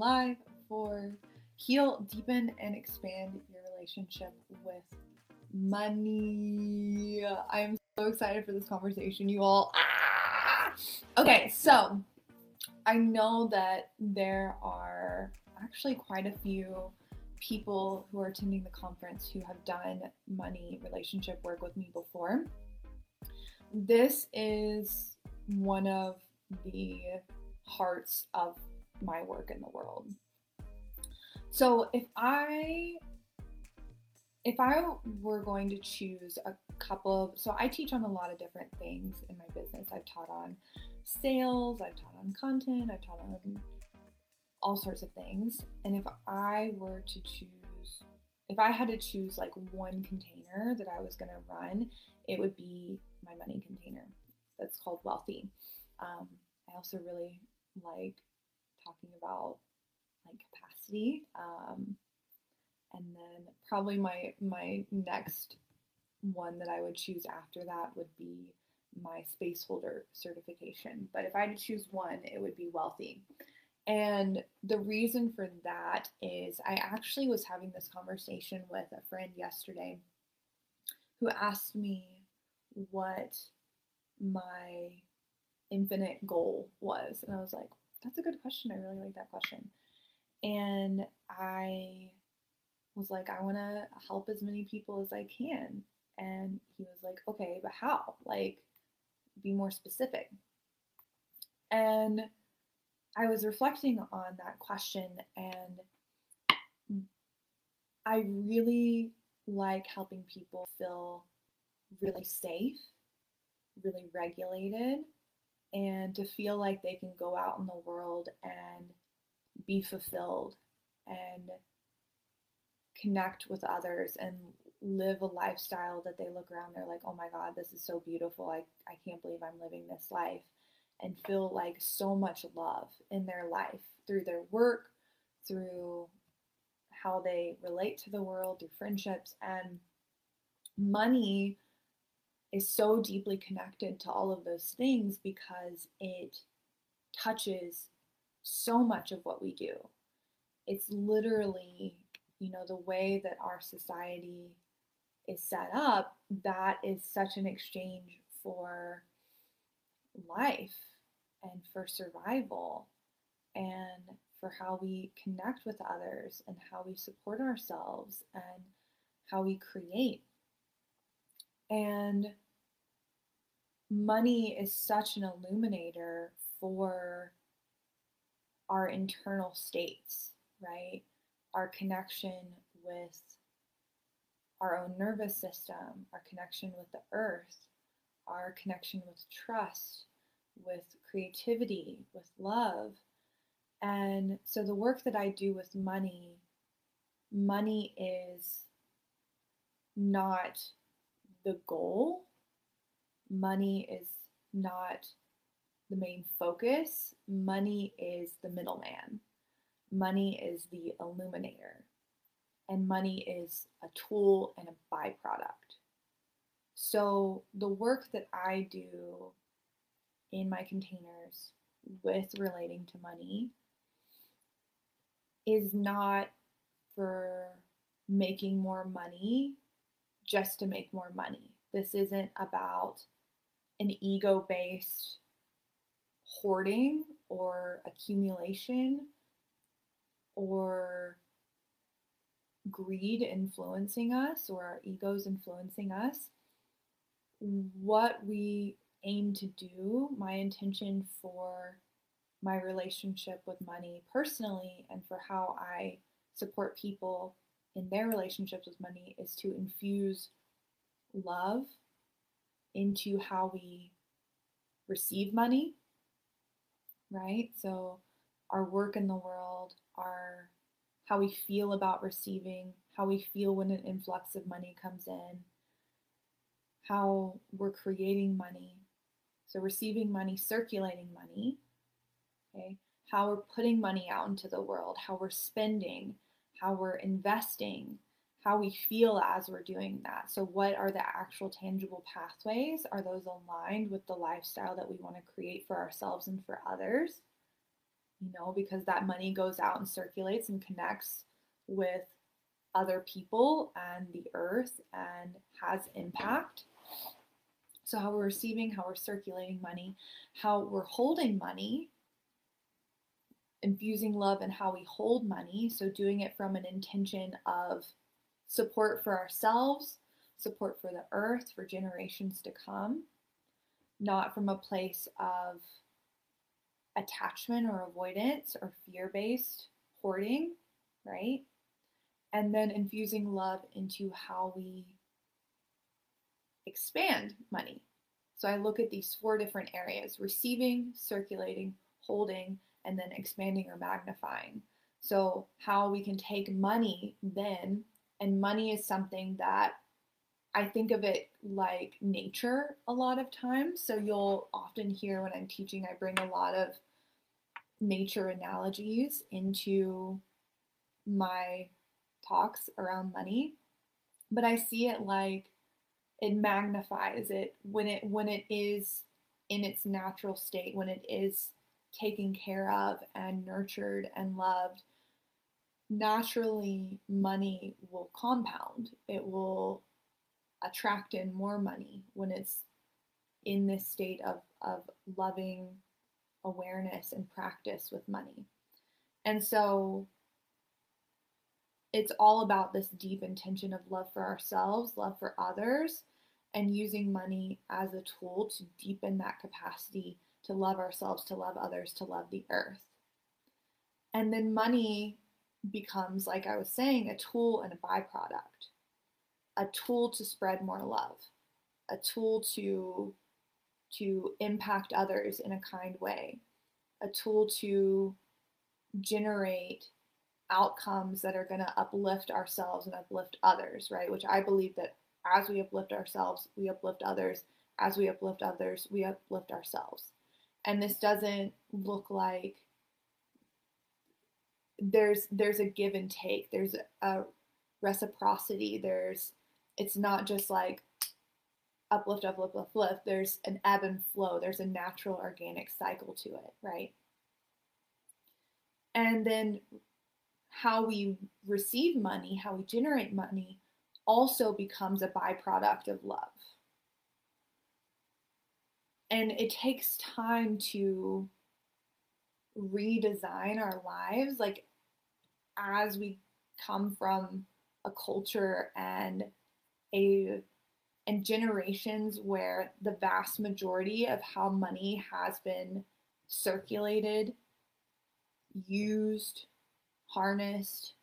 live for Heal, Deepen, and Expand Your Relationship with Money. I'm so excited for this conversation, you all. Ah! Okay, so I know that there are actually quite a few people who are attending the conference who have done money relationship work with me before. This is one of the hearts of my work in the world. So if I if I were going to choose a couple of so I teach on a lot of different things in my business. I've taught on sales, I've taught on content, I've taught on all sorts of things. And if I were to choose if I had to choose like one container that I was going to run, it would be my money container. That's called Wealthy. Um, I also really like talking about like capacity. Um, and then probably my my next one that I would choose after that would be my space holder certification. But if I had to choose one, it would be wealthy. And the reason for that is I actually was having this conversation with a friend yesterday who asked me what my infinite goal was. And I was like, that's a good question. I really like that question. And I was like, I want to help as many people as I can. And he was like, okay, but how? Like, be more specific. And I was reflecting on that question, and I really like helping people feel really safe, really regulated, and to feel like they can go out in the world and be fulfilled and connect with others and live a lifestyle that they look around they're like oh my god this is so beautiful. I, I can't believe i'm living this life. And feel like so much love in their life through their work through how they relate to the world through friendships and money is so deeply connected to all of those things because it touches so much of what we do. It's literally, you know, the way that our society is set up, that is such an exchange for life and for survival and for how we connect with others and how we support ourselves and how we create and money is such an illuminator for our internal states, right? Our connection with our own nervous system, our connection with the earth, our connection with trust, with creativity, with love. And so the work that I do with money, money is not the goal. Money is not the main focus. Money is the middleman. Money is the illuminator. And money is a tool and a byproduct. So, the work that I do in my containers with relating to money is not for making more money just to make more money. This isn't about an ego based hoarding or accumulation or greed influencing us or our egos influencing us. What we aim to do, my intention for my relationship with money personally and for how I support people in their relationships with money is to infuse love into how we receive money, right? So, our work in the world, our how we feel about receiving, how we feel when an influx of money comes in, how we're creating money. So, receiving money, circulating money, okay? How we're putting money out into the world, how we're spending, how we're investing, how we feel as we're doing that. So, what are the actual tangible pathways? Are those aligned with the lifestyle that we want to create for ourselves and for others? you know, because that money goes out and circulates and connects with other people and the earth and has impact. So, how we're receiving, how we're circulating money, how we're holding money, infusing love and how we hold money. So, doing it from an intention of support for ourselves, support for the earth, for generations to come, not from a place of attachment or avoidance or fear based hoarding, right? And then infusing love into how we expand money. So I look at these four different areas receiving, circulating, holding, and then expanding or magnifying. So, how we can take money then, and money is something that I think of it like nature a lot of times. So, you'll often hear when I'm teaching, I bring a lot of nature analogies into my talks around money. But I see it like it magnifies it when it when it is in its natural state, when it is taken care of and nurtured and loved, naturally money will compound. It will attract in more money when it's in this state of, of loving awareness and practice with money. And so it's all about this deep intention of love for ourselves, love for others, and using money as a tool to deepen that capacity to love ourselves, to love others, to love the earth. And then money becomes, like I was saying, a tool and a byproduct, a tool to spread more love, a tool to to impact others in a kind way, a tool to generate outcomes that are going to uplift ourselves and uplift others, right? Which I believe that as we uplift ourselves, we uplift others. As we uplift others, we uplift ourselves and this doesn't look like there's there's a give and take. There's a reciprocity. There's it's not just like uplift uplift uplift there's an ebb and flow. There's a natural organic cycle to it right? And then how we receive money how we generate money also becomes a byproduct of love and it takes time to redesign our lives like as we come from a culture and a and generations where the vast majority of how money has been circulated used harnessed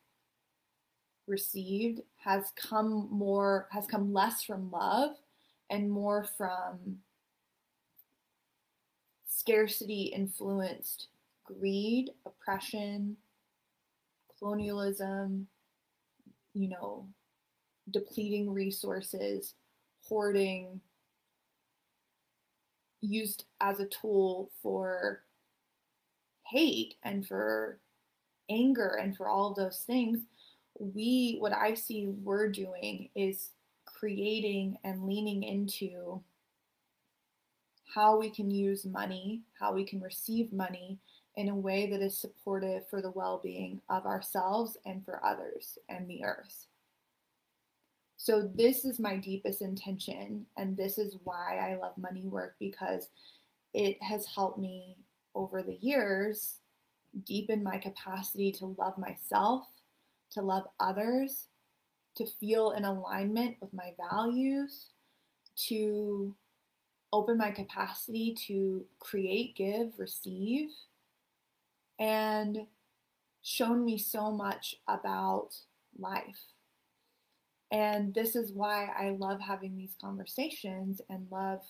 received has come more has come less from love and more from scarcity influenced greed, oppression, colonialism, you know, depleting resources, hoarding, used as a tool for hate and for anger and for all of those things. We, what I see we're doing is creating and leaning into how we can use money, how we can receive money in a way that is supportive for the well being of ourselves and for others and the earth. So, this is my deepest intention, and this is why I love money work because it has helped me over the years deepen my capacity to love myself, to love others, to feel in alignment with my values, to open my capacity to create, give, receive, and shown me so much about life. And this is why I love having these conversations and love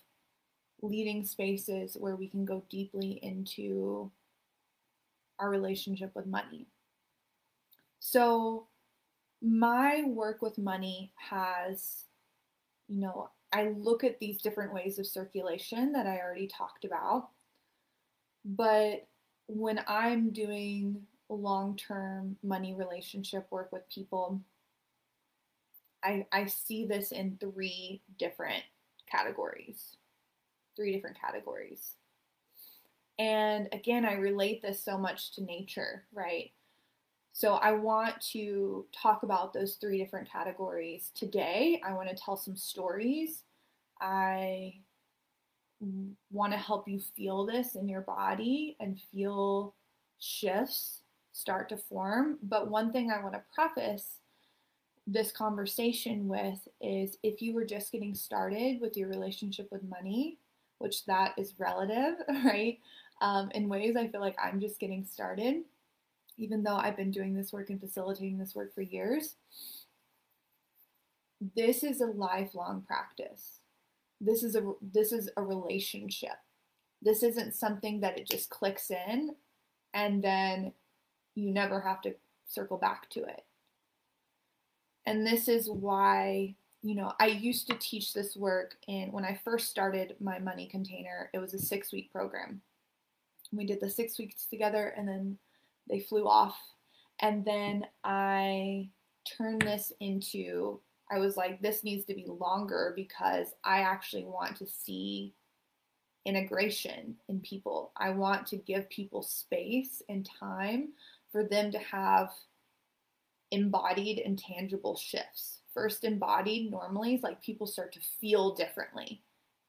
leading spaces where we can go deeply into our relationship with money. So, my work with money has, you know, I look at these different ways of circulation that I already talked about. But when I'm doing long term money relationship work with people, I, I see this in three different categories. Three different categories. And again, I relate this so much to nature, right? So I want to talk about those three different categories today. I want to tell some stories. I want to help you feel this in your body and feel shifts start to form. But one thing I want to preface this conversation with is if you were just getting started with your relationship with money, which that is relative, right? Um, in ways I feel like I'm just getting started, even though I've been doing this work and facilitating this work for years. This is a lifelong practice. This is a this is a relationship. This isn't something that it just clicks in and then you never have to circle back to it. And this is why, you know, I used to teach this work in when I first started my money container, it was a six week program. We did the six weeks together and then they flew off. And then I turned this into, I was like, this needs to be longer because I actually want to see integration in people. I want to give people space and time for them to have embodied and tangible shifts. First, embodied normally is like people start to feel differently.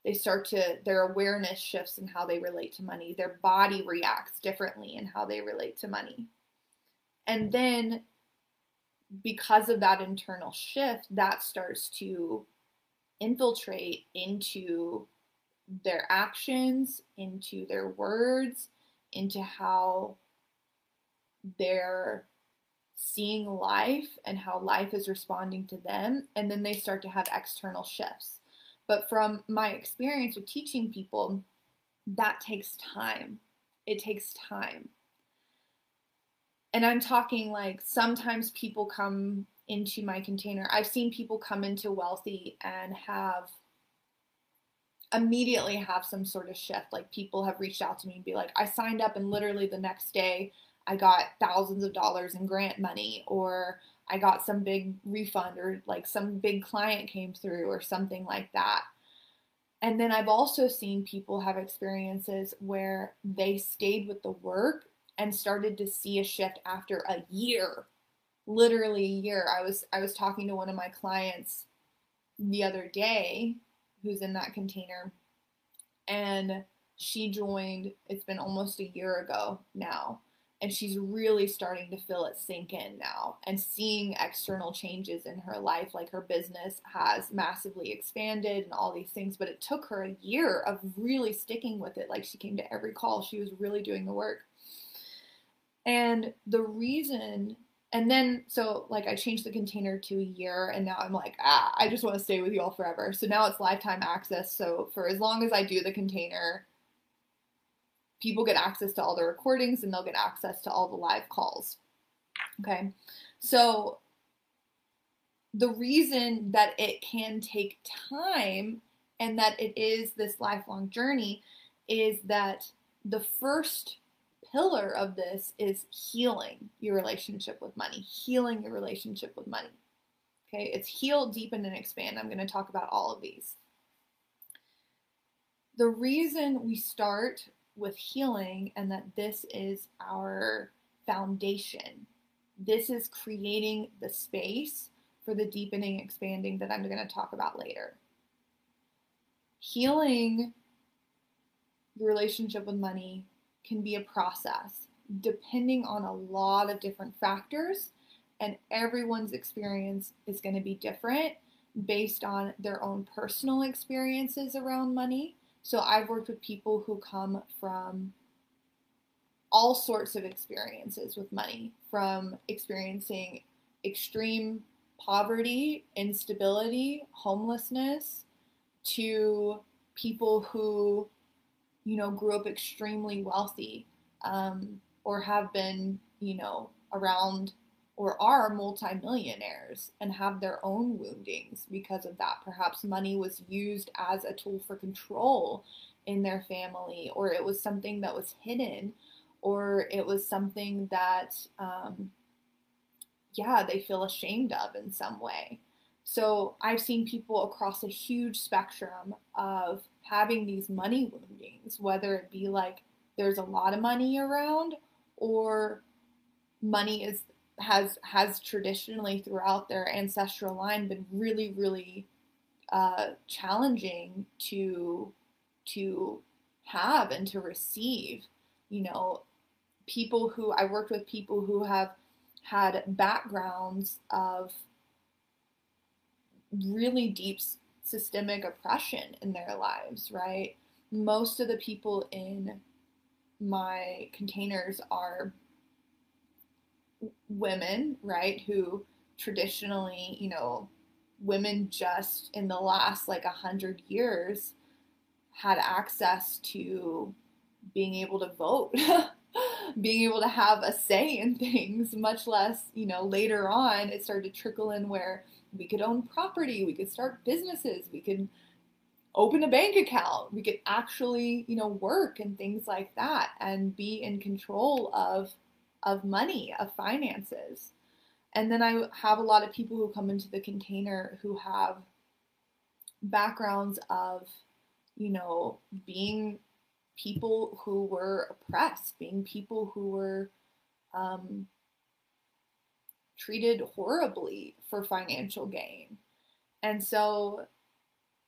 They start to, their awareness shifts in how they relate to money. Their body reacts differently in how they relate to money. And then, because of that internal shift, that starts to infiltrate into their actions, into their words, into how they're seeing life and how life is responding to them, and then they start to have external shifts. But from my experience with teaching people, that takes time. It takes time. And I'm talking like sometimes people come into my container. I've seen people come into Wealthy and have immediately have some sort of shift. Like people have reached out to me and be like, I signed up and literally the next day I got thousands of dollars in grant money or I got some big refund or like some big client came through or something like that. And then I've also seen people have experiences where they stayed with the work and started to see a shift after a year. Literally a year. I was I was talking to one of my clients the other day who's in that container and she joined it's been almost a year ago now and she's really starting to feel it sink in now and seeing external changes in her life like her business has massively expanded and all these things but it took her a year of really sticking with it like she came to every call she was really doing the work. And the reason and then so like i changed the container to a year and now i'm like ah i just want to stay with you all forever. So now it's lifetime access so for as long as i do the container people get access to all the recordings and they'll get access to all the live calls. Okay. So the reason that it can take time and that it is this lifelong journey is that the first pillar of this is healing your relationship with money, healing your relationship with money. Okay, it's heal, deepen, and expand. I'm going to talk about all of these. The reason we start with healing and that this is our foundation. This is creating the space for the deepening, expanding that I'm going to talk about later. Healing your relationship with money can be a process depending on a lot of different factors, and everyone's experience is going to be different based on their own personal experiences around money so I've worked with people who come from all sorts of experiences with money, from experiencing extreme poverty, instability, homelessness, to people who, you know, grew up extremely wealthy um, or have been, you know, around or are multimillionaires and have their own woundings because of that. Perhaps money was used as a tool for control in their family, or it was something that was hidden, or it was something that, um, yeah, they feel ashamed of in some way. So I've seen people across a huge spectrum of having these money woundings, whether it be like there's a lot of money around or money is has has traditionally throughout their ancestral line been really really uh, challenging to to have and to receive. You know people who i worked with people who have had backgrounds of really deep systemic oppression in their lives right? Most of the people in my containers are women, right, who traditionally, you know, women just in the last like a hundred years had access to being able to vote, being able to have a say in things, much less, you know, later on it started to trickle in where we could own property, we could start businesses, we could open a bank account, we could actually, you know, work and things like that and be in control of of money, of finances. And then I have a lot of people who come into the container who have backgrounds of, you know, being people who were oppressed, being people who were um, treated horribly for financial gain. And so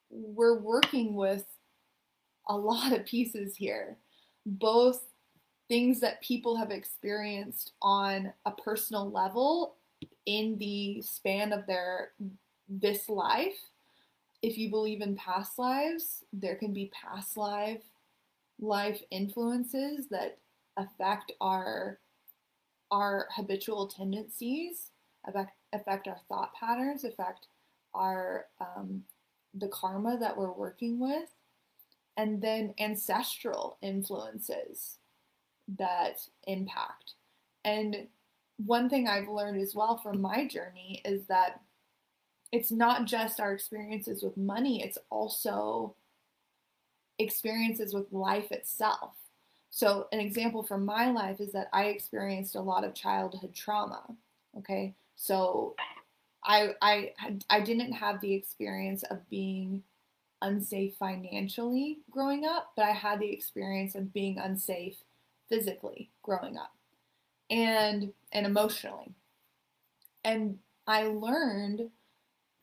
we're working with a lot of pieces here, both things that people have experienced on a personal level in the span of their this life. If you believe in past lives, there can be past life life influences that affect our our habitual tendencies, affect, affect our thought patterns, affect our um, the karma that we're working with, and then ancestral influences that impact. And one thing I've learned as well from my journey is that it's not just our experiences with money, it's also experiences with life itself. So, an example from my life is that I experienced a lot of childhood trauma. Okay, so I I I didn't have the experience of being unsafe financially growing up, but I had the experience of being unsafe physically growing up and and emotionally. And I learned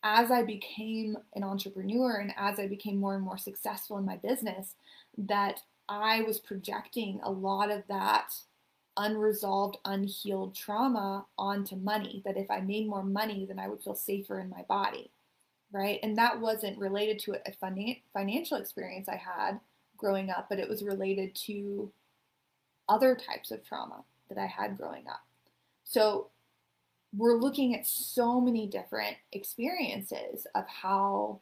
as I became an entrepreneur and as I became more and more successful in my business that I was projecting a lot of that unresolved, unhealed trauma onto money. That if I made more money, then I would feel safer in my body, right? And that wasn't related to a financial experience I had growing up, but it was related to other types of trauma that I had growing up. So we're looking at so many different experiences of how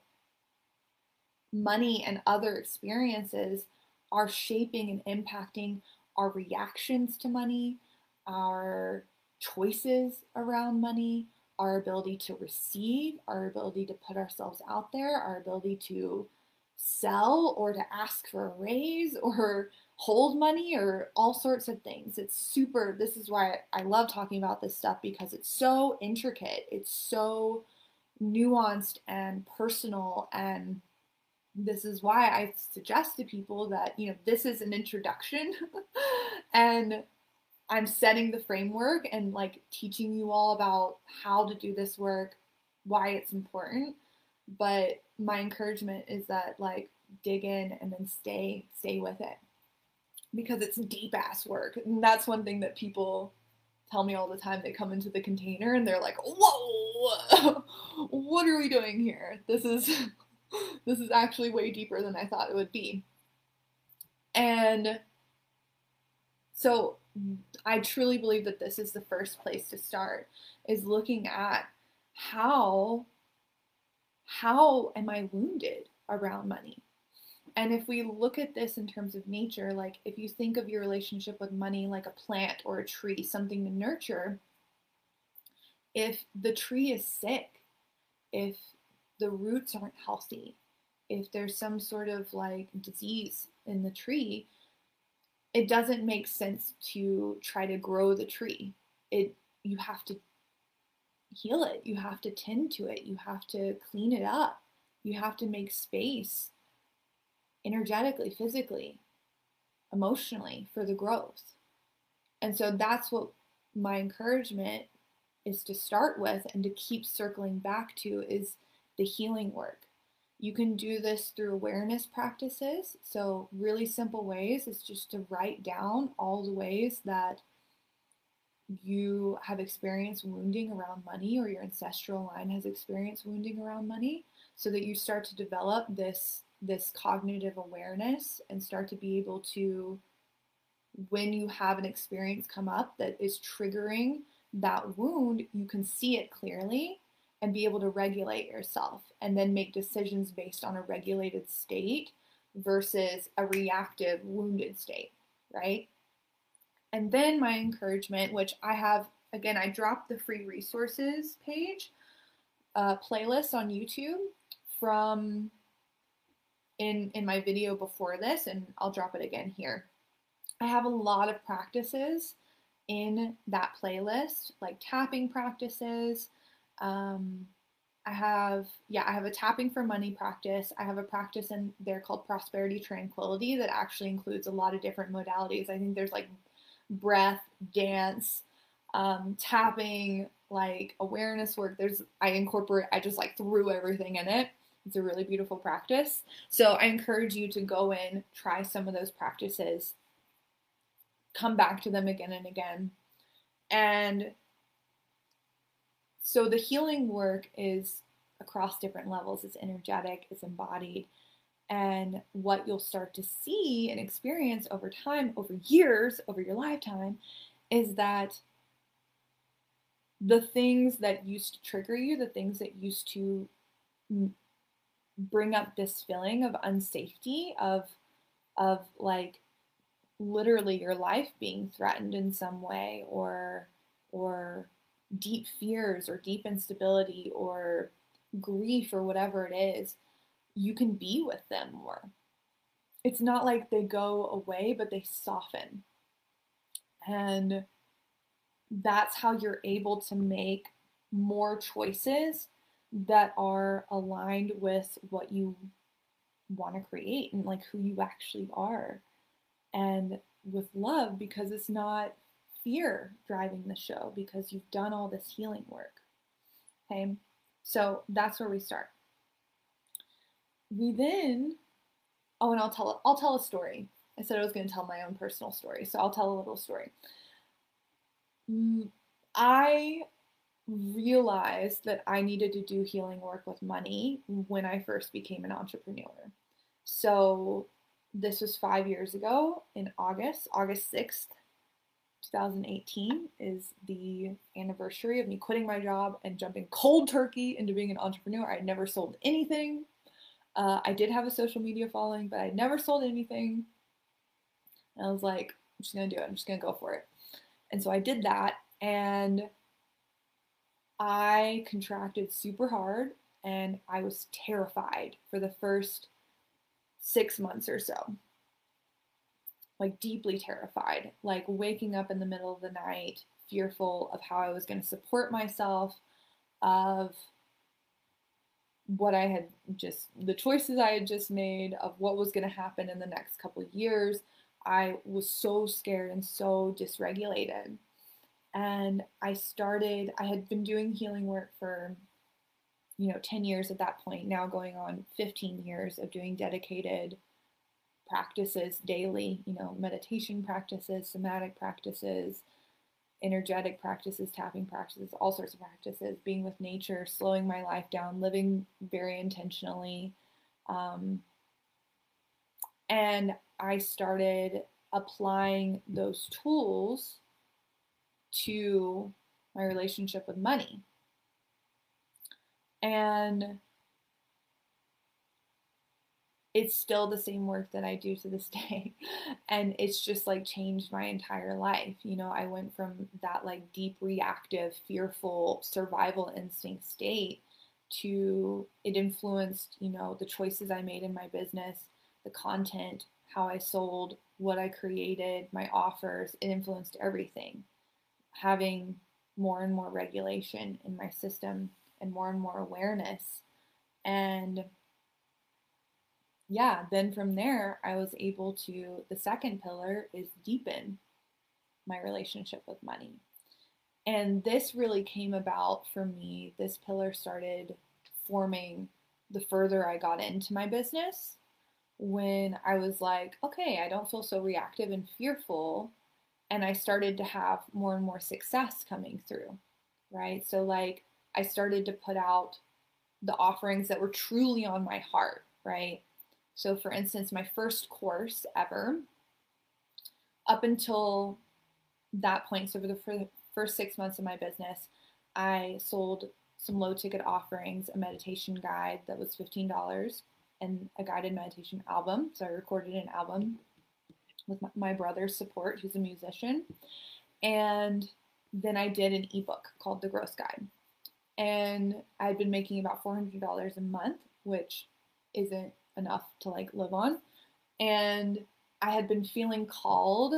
money and other experiences are shaping and impacting our reactions to money, our choices around money, our ability to receive, our ability to put ourselves out there, our ability to sell or to ask for a raise or hold money or all sorts of things. It's super, this is why I love talking about this stuff because it's so intricate, it's so nuanced and personal and this is why I suggest to people that, you know, this is an introduction and I'm setting the framework and like teaching you all about how to do this work, why it's important. But my encouragement is that like dig in and then stay stay with it because it's deep ass work. And that's one thing that people tell me all the time. They come into the container and they're like, "Whoa, what are we doing here? This is this is actually way deeper than I thought it would be." And so I truly believe that this is the first place to start is looking at how how am I wounded around money? And if we look at this in terms of nature, like if you think of your relationship with money like a plant or a tree, something to nurture, if the tree is sick, if the roots aren't healthy, if there's some sort of like disease in the tree, it doesn't make sense to try to grow the tree. It you have to heal it, you have to tend to it, you have to clean it up, you have to make space energetically, physically. emotionally for the growth. And so that's what my encouragement is to start with and to keep circling back to is the healing work. You can do this through awareness practices. So, really simple ways is just to write down all the ways that you have experienced wounding around money or your ancestral line has experienced wounding around money so that you start to develop this this cognitive awareness and start to be able to when you have an experience come up that is triggering that wound you can see it clearly and be able to regulate yourself and then make decisions based on a regulated state versus a reactive wounded state right? And then my encouragement, which I have, again, I dropped the free resources page uh, playlist on YouTube from in in my video before this, and I'll drop it again here. I have a lot of practices in that playlist, like tapping practices. Um, I have, yeah, I have a tapping for money practice. I have a practice in there called prosperity tranquility that actually includes a lot of different modalities. I think there's like breath, dance, um, tapping, like awareness work. There's I incorporate I just like threw everything in it. It's a really beautiful practice. So I encourage you to go in, try some of those practices, come back to them again and again. And so the healing work is across different levels. It's energetic, it's embodied, and what you'll start to see and experience over time, over years, over your lifetime, is that the things that used to trigger you, the things that used to bring up this feeling of unsafety, of of like literally your life being threatened in some way or or deep fears or deep instability or grief or whatever it is you can be with them more. It's not like they go away, but they soften. And that's how you're able to make more choices that are aligned with what you want to create and like who you actually are. And with love, because it's not fear driving the show, because you've done all this healing work. Okay, so that's where we start we then oh and i'll tell i'll tell a story i said i was going to tell my own personal story so i'll tell a little story mm, i realized that i needed to do healing work with money when i first became an entrepreneur so this was five years ago in august august 6th 2018 is the anniversary of me quitting my job and jumping cold turkey into being an entrepreneur. I'd never sold anything uh, I did have a social media following, but I never sold anything. And I was like, I'm just gonna do it. I'm just gonna go for it. And so I did that, and I contracted super hard, and I was terrified for the first six months or so. Like, deeply terrified, like waking up in the middle of the night, fearful of how I was going to support myself, of what I had just, the choices I had just made, of what was going to happen in the next couple of years. I was so scared and so dysregulated. And I started, I had been doing healing work for, you know, 10 years at that point, now going on 15 years of doing dedicated practices daily, you know, meditation practices, somatic practices, energetic practices, tapping practices, all sorts of practices, being with nature, slowing my life down, living very intentionally. Um, and I started applying those tools to my relationship with money. And it's still the same work that I do to this day. and it's just like changed my entire life. You know, I went from that like deep reactive, fearful survival instinct state to it influenced, you know, the choices I made in my business, the content, how I sold, what I created, my offers. It influenced everything. Having more and more regulation in my system and more and more awareness. And yeah, then from there, I was able to, the second pillar is deepen my relationship with money. And this really came about for me. This pillar started forming the further I got into my business when I was like, okay, I don't feel so reactive and fearful. And I started to have more and more success coming through, right? So, like, I started to put out the offerings that were truly on my heart, right? So, for instance, my first course ever, up until that point, so for the first six months of my business, I sold some low ticket offerings, a meditation guide that was $15, and a guided meditation album. So I recorded an album with my brother's support, who's a musician. And then I did an ebook called The Gross Guide. And I'd been making about $400 a month, which isn't enough to like live on. And I had been feeling called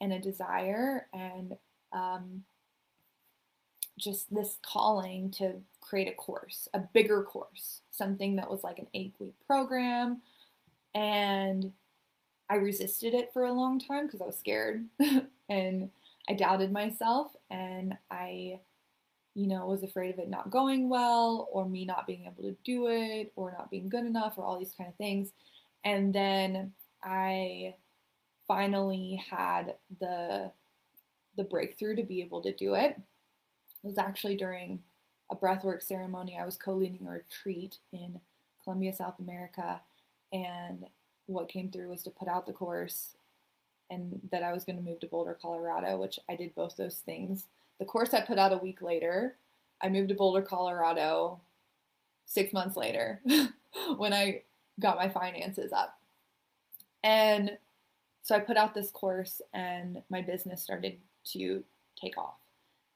and a desire and um, just this calling to create a course, a bigger course, something that was like an eight week program. And I resisted it for a long time because I was scared and I doubted myself and I, you know, was afraid of it not going well or me not being able to do it or not being good enough or all these kind of things. And then I finally had the the breakthrough to be able to do it. It was actually during a breathwork ceremony. I was co-leading a retreat in Colombia, South America, and what came through was to put out the course and that I was going to move to Boulder, Colorado, which I did both those things. The course I put out a week later. I moved to Boulder, Colorado 6 months later when I got my finances up. And so I put out this course and my business started to take off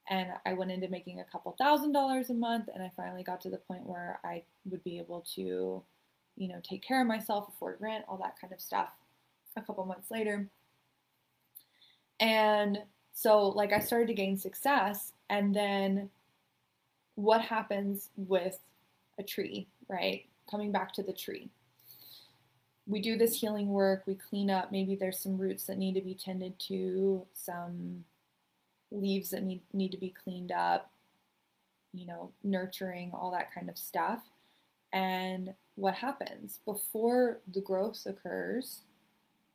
and I went into making a couple thousand dollars a month and I finally got to the point where I would be able to, you know, take care of myself, afford rent, all that kind of stuff a couple months later. And so like I started to gain success and then what happens with a tree, right? Coming back to the tree. We do this healing work, we clean up, maybe there's some roots that need to be tended to, some leaves that need, need to be cleaned up, you know, nurturing, all that kind of stuff. And what happens before the growth occurs,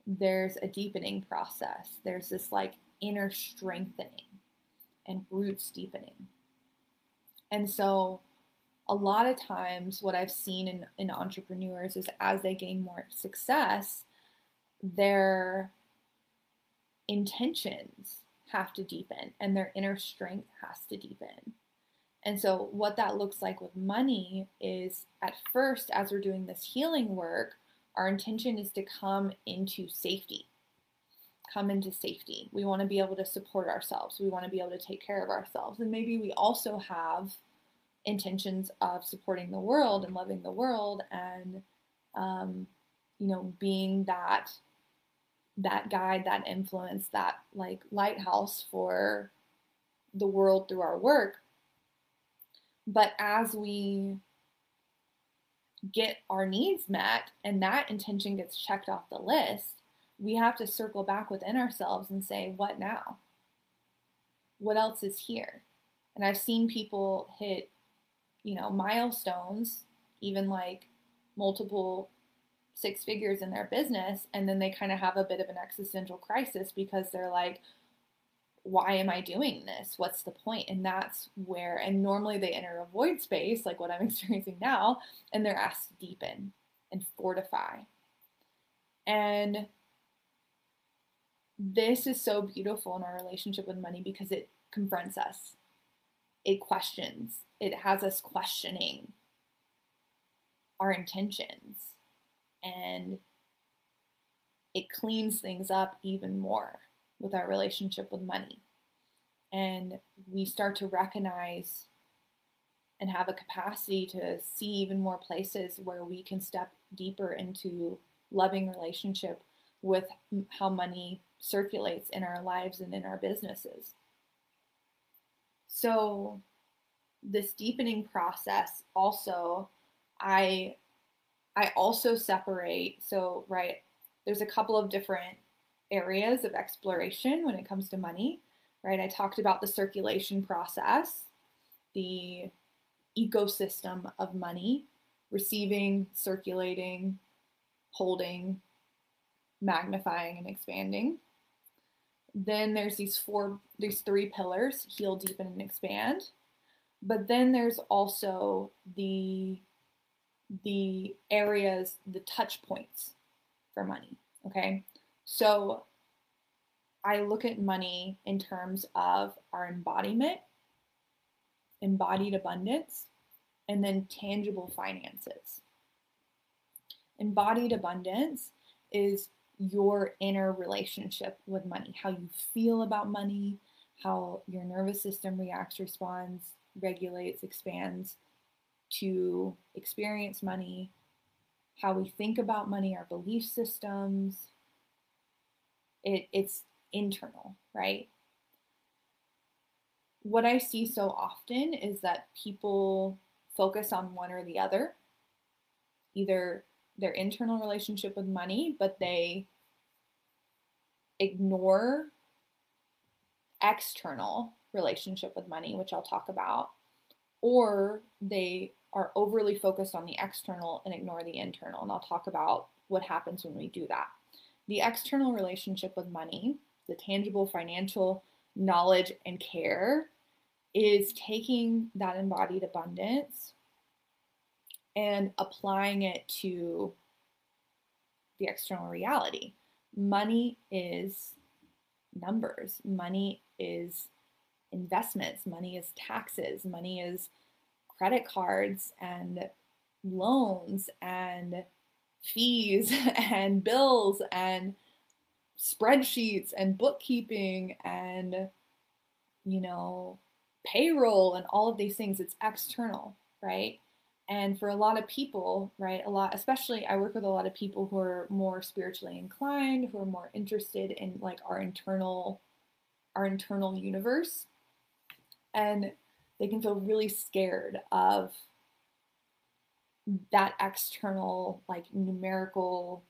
there's a deepening process. There's this like inner strengthening and roots deepening. And so, a lot of times, what I've seen in, in entrepreneurs is as they gain more success, their intentions have to deepen and their inner strength has to deepen. And so, what that looks like with money is at first, as we're doing this healing work, our intention is to come into safety. Come into safety. We want to be able to support ourselves. We want to be able to take care of ourselves. And maybe we also have intentions of supporting the world and loving the world and, um, you know, being that that guide, that influence, that like lighthouse for the world through our work. But as we get our needs met and that intention gets checked off the list, we have to circle back within ourselves and say, what now? What else is here? And I've seen people hit, you know, milestones, even like multiple six figures in their business and then they kind of have a bit of an existential crisis because they're like why am i doing this? What's the point? and that's where and normally they enter a void space like what i'm experiencing now and they're asked to deepen and fortify. And this is so beautiful in our relationship with money because it confronts us. It questions. It has us questioning our intentions. And it cleans things up even more with our relationship with money. And we start to recognize and have a capacity to see even more places where we can step deeper into loving relationship with how money circulates in our lives and in our businesses. So, this deepening process also, I I also separate, so, right, there's a couple of different areas of exploration when it comes to money, right? I talked about the circulation process, the ecosystem of money, receiving, circulating, holding, magnifying, and expanding. Then there's these four, these three pillars heal, deepen, and expand. But then there's also the the areas, the touch points for money. Okay. So I look at money in terms of our embodiment, embodied abundance, and then tangible finances. Embodied abundance is your inner relationship with money, how you feel about money, how your nervous system reacts, responds, regulates, expands to experience money, how we think about money, our belief systems. It, it's internal, right? What I see so often is that people focus on one or the other, either their internal relationship with money, but they ignore external relationship with money, which I'll talk about, or they are overly focused on the external and ignore the internal. And I'll talk about what happens when we do that. The external relationship with money, the tangible financial knowledge and care, is taking that embodied abundance and applying it to the external reality. Money is numbers, money is investments, money is taxes, money is credit cards and loans and fees and bills and spreadsheets and bookkeeping and you know payroll and all of these things. It's external right? And for a lot of people right a lot especially i work with a lot of people who are more spiritually inclined who are more interested in like our internal our internal universe. And they can feel really scared of that external like numerical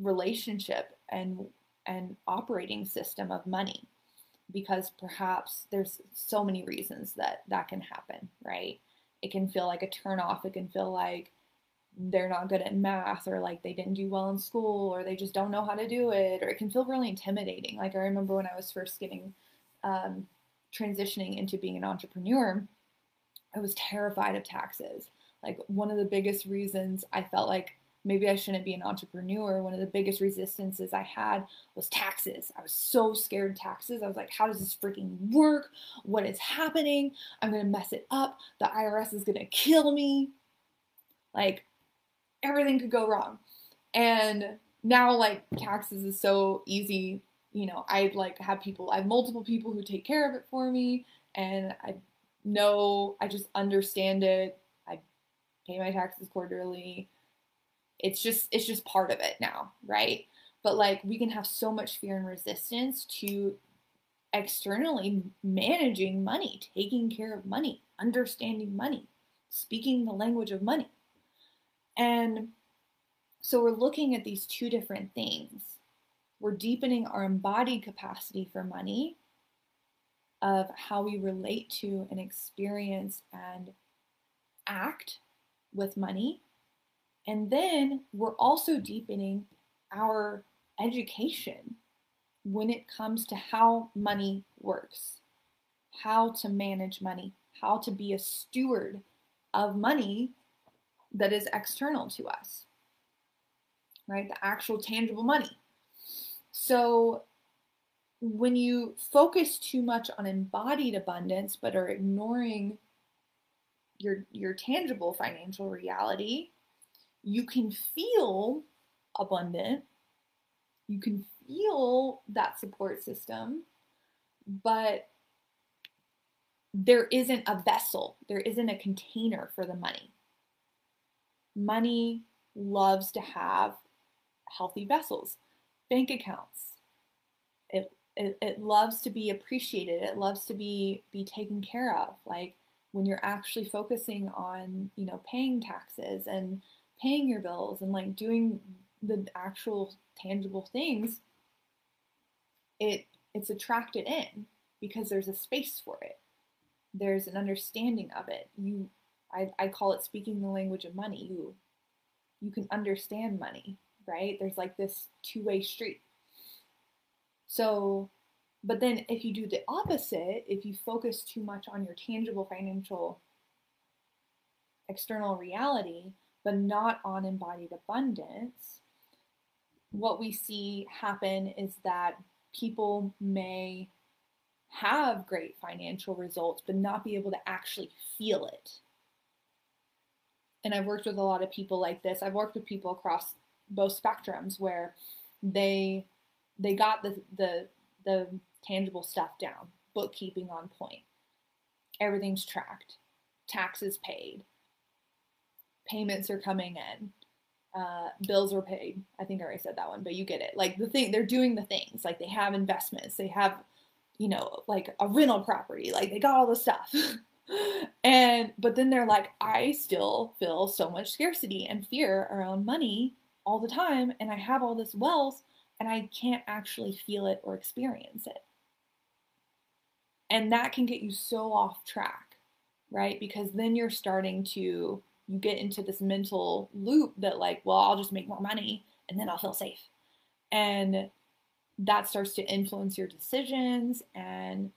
relationship and and operating system of money because perhaps there's so many reasons that that can happen right it can feel like a turn off it can feel like they're not good at math or like they didn't do well in school or they just don't know how to do it or it can feel really intimidating like i remember when i was first getting um, transitioning into being an entrepreneur, I was terrified of taxes. Like one of the biggest reasons I felt like maybe I shouldn't be an entrepreneur, one of the biggest resistances I had was taxes. I was so scared of taxes. I was like, how does this freaking work? What is happening? I'm going to mess it up. The IRS is going to kill me. Like everything could go wrong. And now like taxes is so easy you know, I like have people, I have multiple people who take care of it for me, and I know, I just understand it. Pay my taxes quarterly. It's just, it's just part of it now, right? But like, we can have so much fear and resistance to externally managing money, taking care of money, understanding money, speaking the language of money. And so we're looking at these two different things we're deepening our embodied capacity for money of how we relate to and experience and act with money. And then we're also deepening our education when it comes to how money works, how to manage money, how to be a steward of money that is external to us, right? The actual tangible money. So when you focus too much on embodied abundance but are ignoring your your tangible financial reality, you can feel abundant. You can feel that support system, but there isn't a vessel, there isn't a container for the money. Money loves to have healthy vessels bank accounts. It, it, it loves to be appreciated. It loves to be be taken care of. Like when you're actually focusing on, you know, paying taxes and paying your bills and like doing the actual tangible things, it it's attracted in because there's a space for it. There's an understanding of it. You I, I call it speaking the language of money. You you can understand money, right? There's like this two-way street. So, but then if you do the opposite, if you focus too much on your tangible financial external reality, but not on embodied abundance, what we see happen is that people may have great financial results, but not be able to actually feel it. And I've worked with a lot of people like this. I've worked with people across both spectrums where they they got the the the tangible stuff down, bookkeeping on point, everything's tracked, taxes paid, payments are coming in, uh, bills are paid. I think I already said that one, but you get it. Like the thing, they're doing the things. Like they have investments, they have, you know, like a rental property. Like they got all the stuff. and but then they're like, I still feel so much scarcity and fear around money all the time, and I have all this wealth, and I can't actually feel it or experience it. And that can get you so off track, right? Because then you're starting to you get into this mental loop that like, well, I'll just make more money and then I'll feel safe. And that starts to influence your decisions and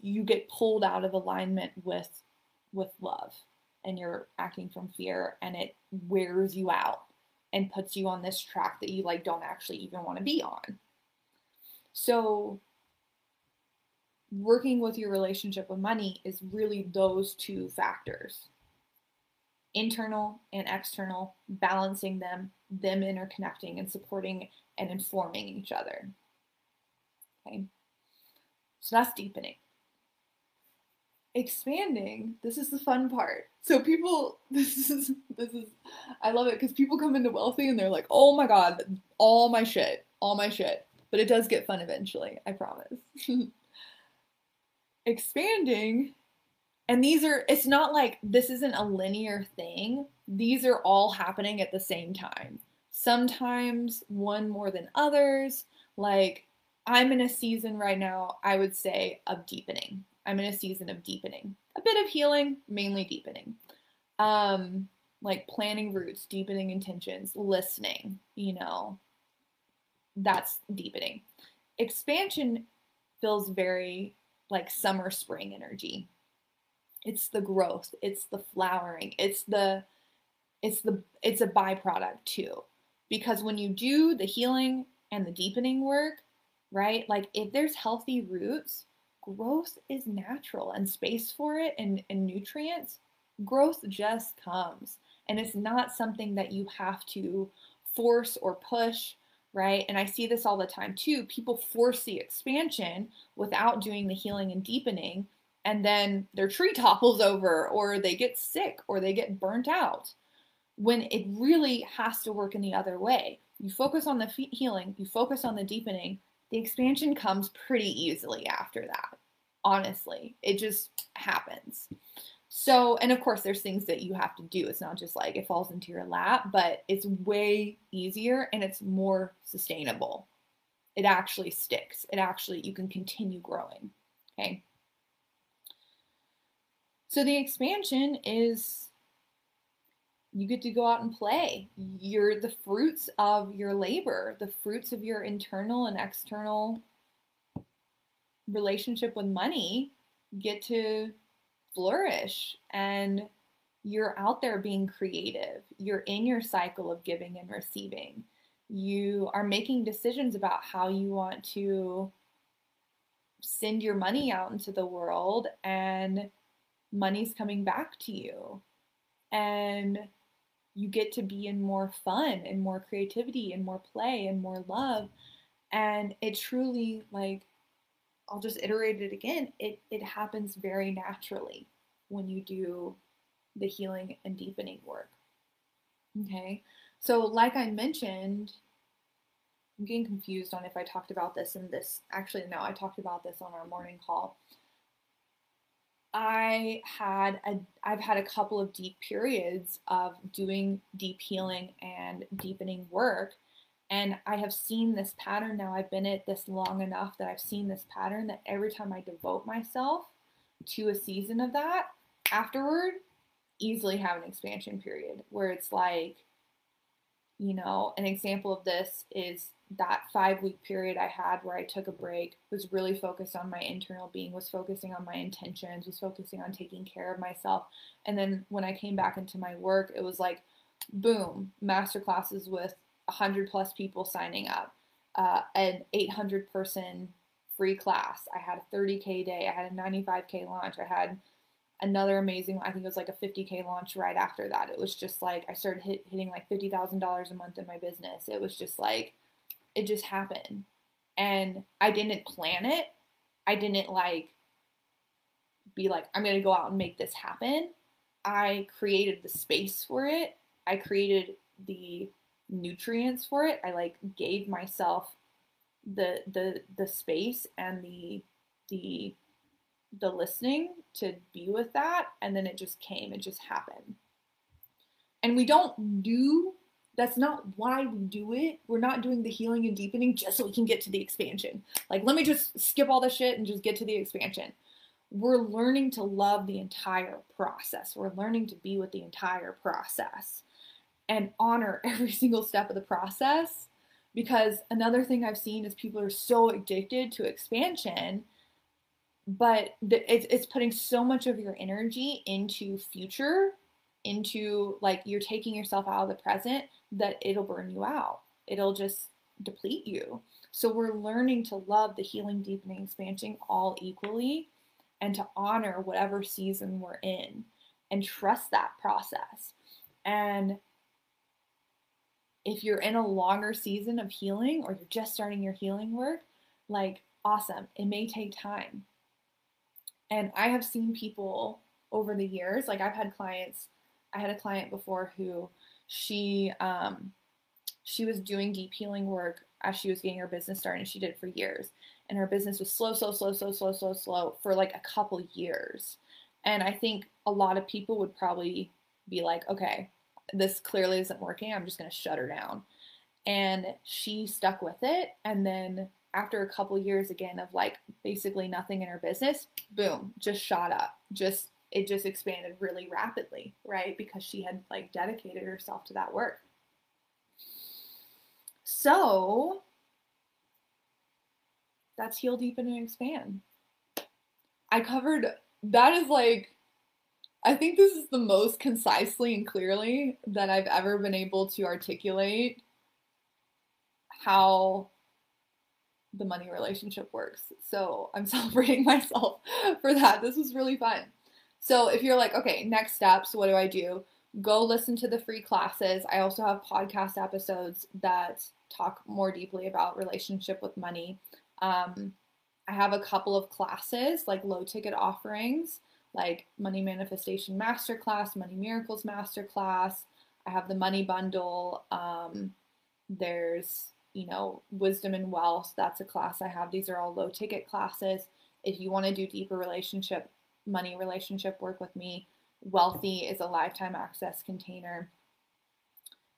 you get pulled out of alignment with with love and you're acting from fear and it wears you out and puts you on this track that you like don't actually even want to be on. So working with your relationship with money is really those two factors internal and external, balancing them, them interconnecting and supporting and informing each other. Okay, so that's deepening. Expanding, this is the fun part. So people, this is this is, I love it because people come into wealthy and they're like, oh my god, all my shit, all my shit. But it does get fun eventually, I promise. Expanding and these are, it's not like this isn't a linear thing. These are all happening at the same time. Sometimes one more than others. Like, I'm in a season right now, I would say, of deepening. I'm in a season of deepening. A bit of healing, mainly deepening. Um, like planning roots, deepening intentions, listening, you know, that's deepening. Expansion feels very like summer spring energy. It's the growth it's the flowering it's the it's the it's a byproduct too. Because when you do the healing and the deepening work right like if there's healthy roots growth is natural and space for it and, and nutrients growth just comes. And it's not something that you have to force or push right and i see this all the time too people force the expansion without doing the healing and deepening and then their tree topples over or they get sick or they get burnt out when it really has to work in the other way. You focus on the feet healing, you focus on the deepening, the expansion comes pretty easily after that. Honestly, it just happens. So, and of course, there's things that you have to do. It's not just like it falls into your lap, but it's way easier and it's more sustainable. It actually sticks. It actually, you can continue growing. Okay. So the expansion is you get to go out and play. You're the fruits of your labor, the fruits of your internal and external relationship with money get to flourish and you're out there being creative. You're in your cycle of giving and receiving. You are making decisions about how you want to send your money out into the world and money's coming back to you and you get to be in more fun and more creativity and more play and more love and it truly like i'll just iterate it again. It it happens very naturally when you do the healing and deepening work. Okay? So like i mentioned i'm getting confused on if i talked about this in this actually no i talked about this on our morning call. I had a I've had a couple of deep periods of doing deep healing and deepening work and I have seen this pattern now I've been at this long enough that I've seen this pattern that every time I devote myself to a season of that afterward easily have an expansion period where it's like you know an example of this is that five week period I had where I took a break was really focused on my internal being, was focusing on my intentions, was focusing on taking care of myself. And then when I came back into my work, it was like, boom, master classes with 100 plus people signing up, uh, an 800 person free class. I had a 30K day, I had a 95K launch, I had another amazing i think it was like a 50k launch right after that it was just like i started hit, hitting like $50000 a month in my business it was just like it just happened. And I didn't plan it. I didn't like be like, I'm going to go out and make this happen. I created the space for it. I created the nutrients for it. I like gave myself the the the space and the the the listening to be with that and then it just came it just happened and we don't do that's not why we do it. We're not doing the healing and deepening just so we can get to the expansion. Like, let me just skip all the shit and just get to the expansion. We're learning to love the entire process. We're learning to be with the entire process and honor every single step of the process. Because another thing I've seen is people are so addicted to expansion, but it's putting so much of your energy into future into like you're taking yourself out of the present that it'll burn you out. It'll just deplete you. So we're learning to love the healing, deepening, expansion all equally and to honor whatever season we're in and trust that process. And if you're in a longer season of healing or you're just starting your healing work, like awesome, it may take time. And I have seen people over the years, like I've had clients I had a client before who she um, she was doing deep healing work as she was getting her business started and she did it for years. And her business was slow slow slow slow slow slow slow for like a couple years. And i think a lot of people would probably be like okay this clearly isn't working i'm just going to shut her down and she stuck with it and then after a couple years again of like basically nothing in her business boom just shot up just it just expanded really rapidly, right? Because she had like dedicated herself to that work. So that's heal, deepen, and expand. I covered that is like I think this is the most concisely and clearly that I've ever been able to articulate how the money relationship works. So I'm celebrating myself for that. This was really fun. So if you're like, okay, next steps, what do I do? Go listen to the free classes. I also have podcast episodes that talk more deeply about relationship with money. Um, I have a couple of classes, like low ticket offerings, like Money Manifestation Masterclass, Money Miracles Masterclass. I have the Money Bundle. Um, there's, you know, Wisdom and Wealth. That's a class I have. These are all low ticket classes. If you want to do deeper relationship money relationship work with me. Wealthy is a lifetime access container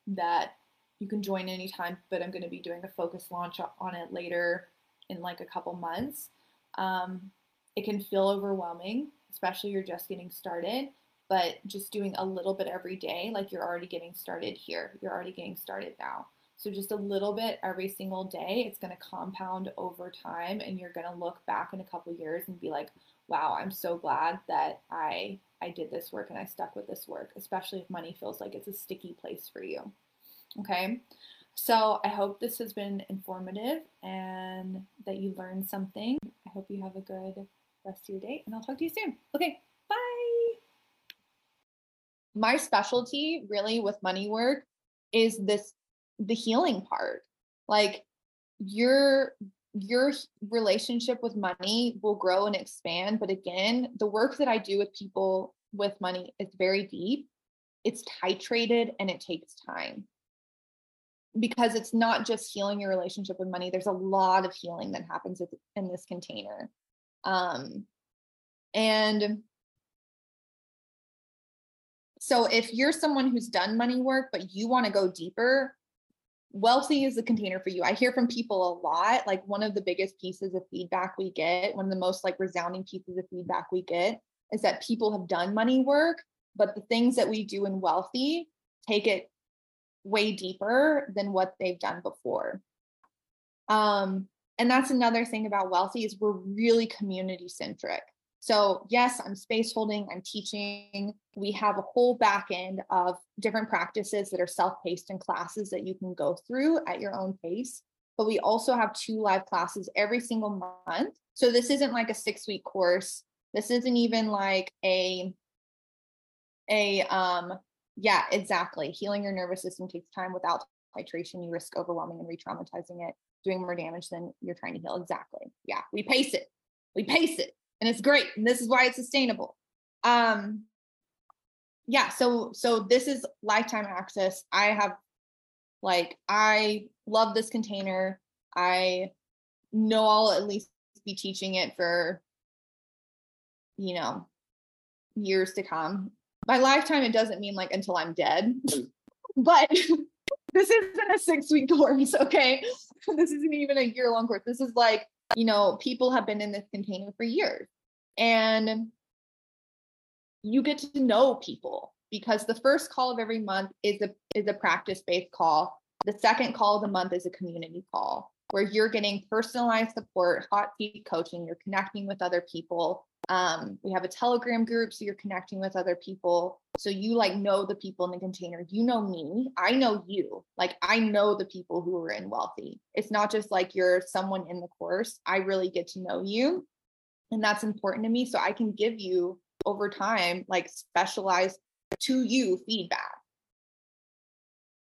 that you can join anytime, but I'm going to be doing a focus launch on it later in like a couple months. Um, it can feel overwhelming, especially you're just getting started, but just doing a little bit every day, like you're already getting started here. You're already getting started now. So just a little bit every single day, it's going to compound over time, and you're going to look back in a couple years and be like, wow, I'm so glad that I I did this work and I stuck with this work, especially if money feels like it's a sticky place for you. Okay? So, I hope this has been informative and that you learned something. I hope you have a good rest of your day and I'll talk to you soon. Okay, bye. My specialty really with money work is this the healing part. Like you're your relationship with money will grow and expand. But again, the work that I do with people with money is very deep, it's titrated, and it takes time because it's not just healing your relationship with money. There's a lot of healing that happens in this container. Um, and so if you're someone who's done money work, but you want to go deeper, Wealthy is the container for you. I hear from people a lot. Like one of the biggest pieces of feedback we get, one of the most like resounding pieces of feedback we get is that people have done money work, but the things that we do in Wealthy take it way deeper than what they've done before. Um, and that's another thing about Wealthy is we're really community centric. So, yes, I'm space holding, I'm teaching. We have a whole back end of different practices that are self paced and classes that you can go through at your own pace. But we also have two live classes every single month. So, this isn't like a six week course. This isn't even like a, a, um, yeah, exactly. Healing your nervous system takes time without titration. You risk overwhelming and re traumatizing it, doing more damage than you're trying to heal. Exactly. Yeah, we pace it. We pace it and it's great and this is why it's sustainable um yeah so so this is lifetime access i have like i love this container i know i'll at least be teaching it for you know years to come by lifetime it doesn't mean like until i'm dead but this isn't a six week course okay this isn't even a year long course this is like you know, people have been in this container for years. And you get to know people because the first call of every month is a is a practice-based call. The second call of the month is a community call where you're getting personalized support, hot seat coaching, you're connecting with other people. Um, we have a telegram group, so you're connecting with other people. So you like know the people in the container. You know me, I know you. Like I know the people who are in wealthy. It's not just like you're someone in the course. I really get to know you. And that's important to me. So I can give you over time, like specialized to you feedback.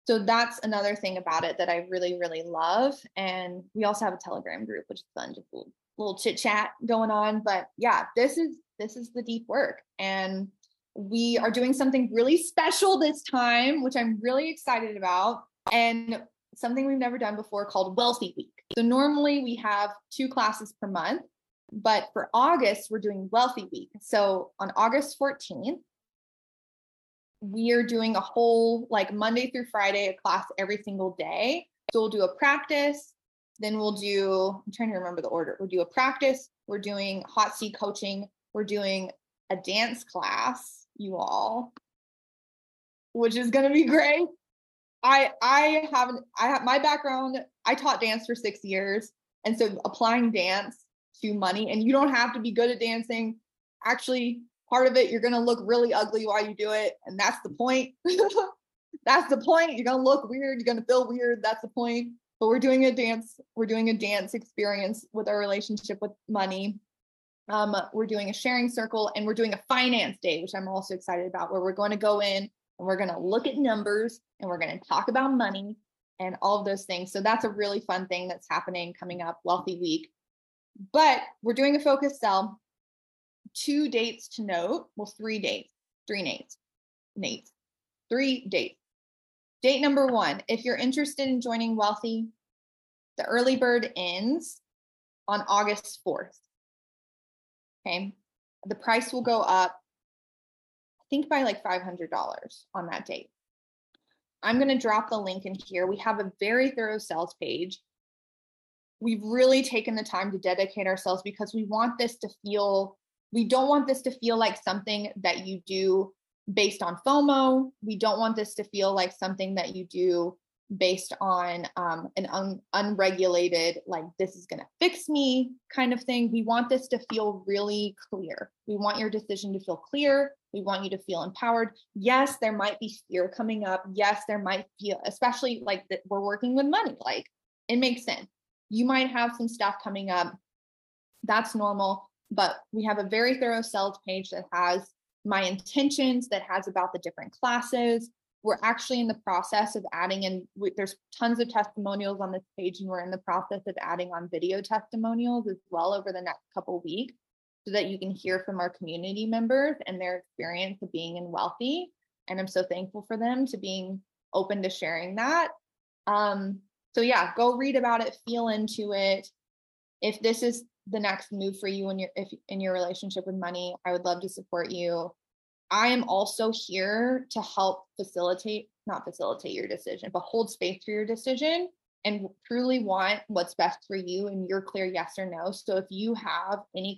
So that's another thing about it that I really, really love. And we also have a Telegram group, which is fun, a little, chit chat going on. But yeah, this is this is the deep work. And we are doing something really special this time, which I'm really excited about. And something we've never done before called Wealthy Week. So normally we have two classes per month, but for August, we're doing Wealthy Week. So on August 14th, we are doing a whole like Monday through Friday, a class every single day. So we'll do a practice, then we'll do, I'm trying to remember the order. We'll do a practice, we're doing hot seat coaching, we're doing a dance class, you all, which is gonna be great. I I haven't I have my background, I taught dance for six years. And so applying dance to money, and you don't have to be good at dancing. Actually, part of it you're going to look really ugly while you do it and that's the point that's the point you're going to look weird you're going to feel weird that's the point but we're doing a dance we're doing a dance experience with our relationship with money um, we're doing a sharing circle and we're doing a finance day which i'm also excited about where we're going to go in and we're going to look at numbers and we're going to talk about money and all of those things so that's a really fun thing that's happening coming up wealthy week but we're doing a focus cell two dates to note. Well, three dates, three dates, Nates, three dates. Date number one, if you're interested in joining Wealthy, the early bird ends on August 4th. Okay. The price will go up, I think by like $500 on that date. I'm going to drop the link in here. We have a very thorough sales page. We've really taken the time to dedicate ourselves because we want this to feel we don't want this to feel like something that you do based on FOMO. We don't want this to feel like something that you do based on um, an un- unregulated, like, this is going to fix me kind of thing. We want this to feel really clear. We want your decision to feel clear. We want you to feel empowered. Yes, there might be fear coming up. Yes, there might feel, especially like that we're working with money, like, it makes sense. You might have some stuff coming up. That's normal but we have a very thorough sales page that has my intentions, that has about the different classes. We're actually in the process of adding in, there's tons of testimonials on this page, and we're in the process of adding on video testimonials as well over the next couple weeks so that you can hear from our community members and their experience of being in wealthy. And I'm so thankful for them to being open to sharing that. Um, so yeah, go read about it, feel into it. If this is the next move for you in your if in your relationship with money i would love to support you I am also here to help facilitate, not facilitate your decision, but hold space for your decision and truly want what's best for you and your clear yes or no. So if you have any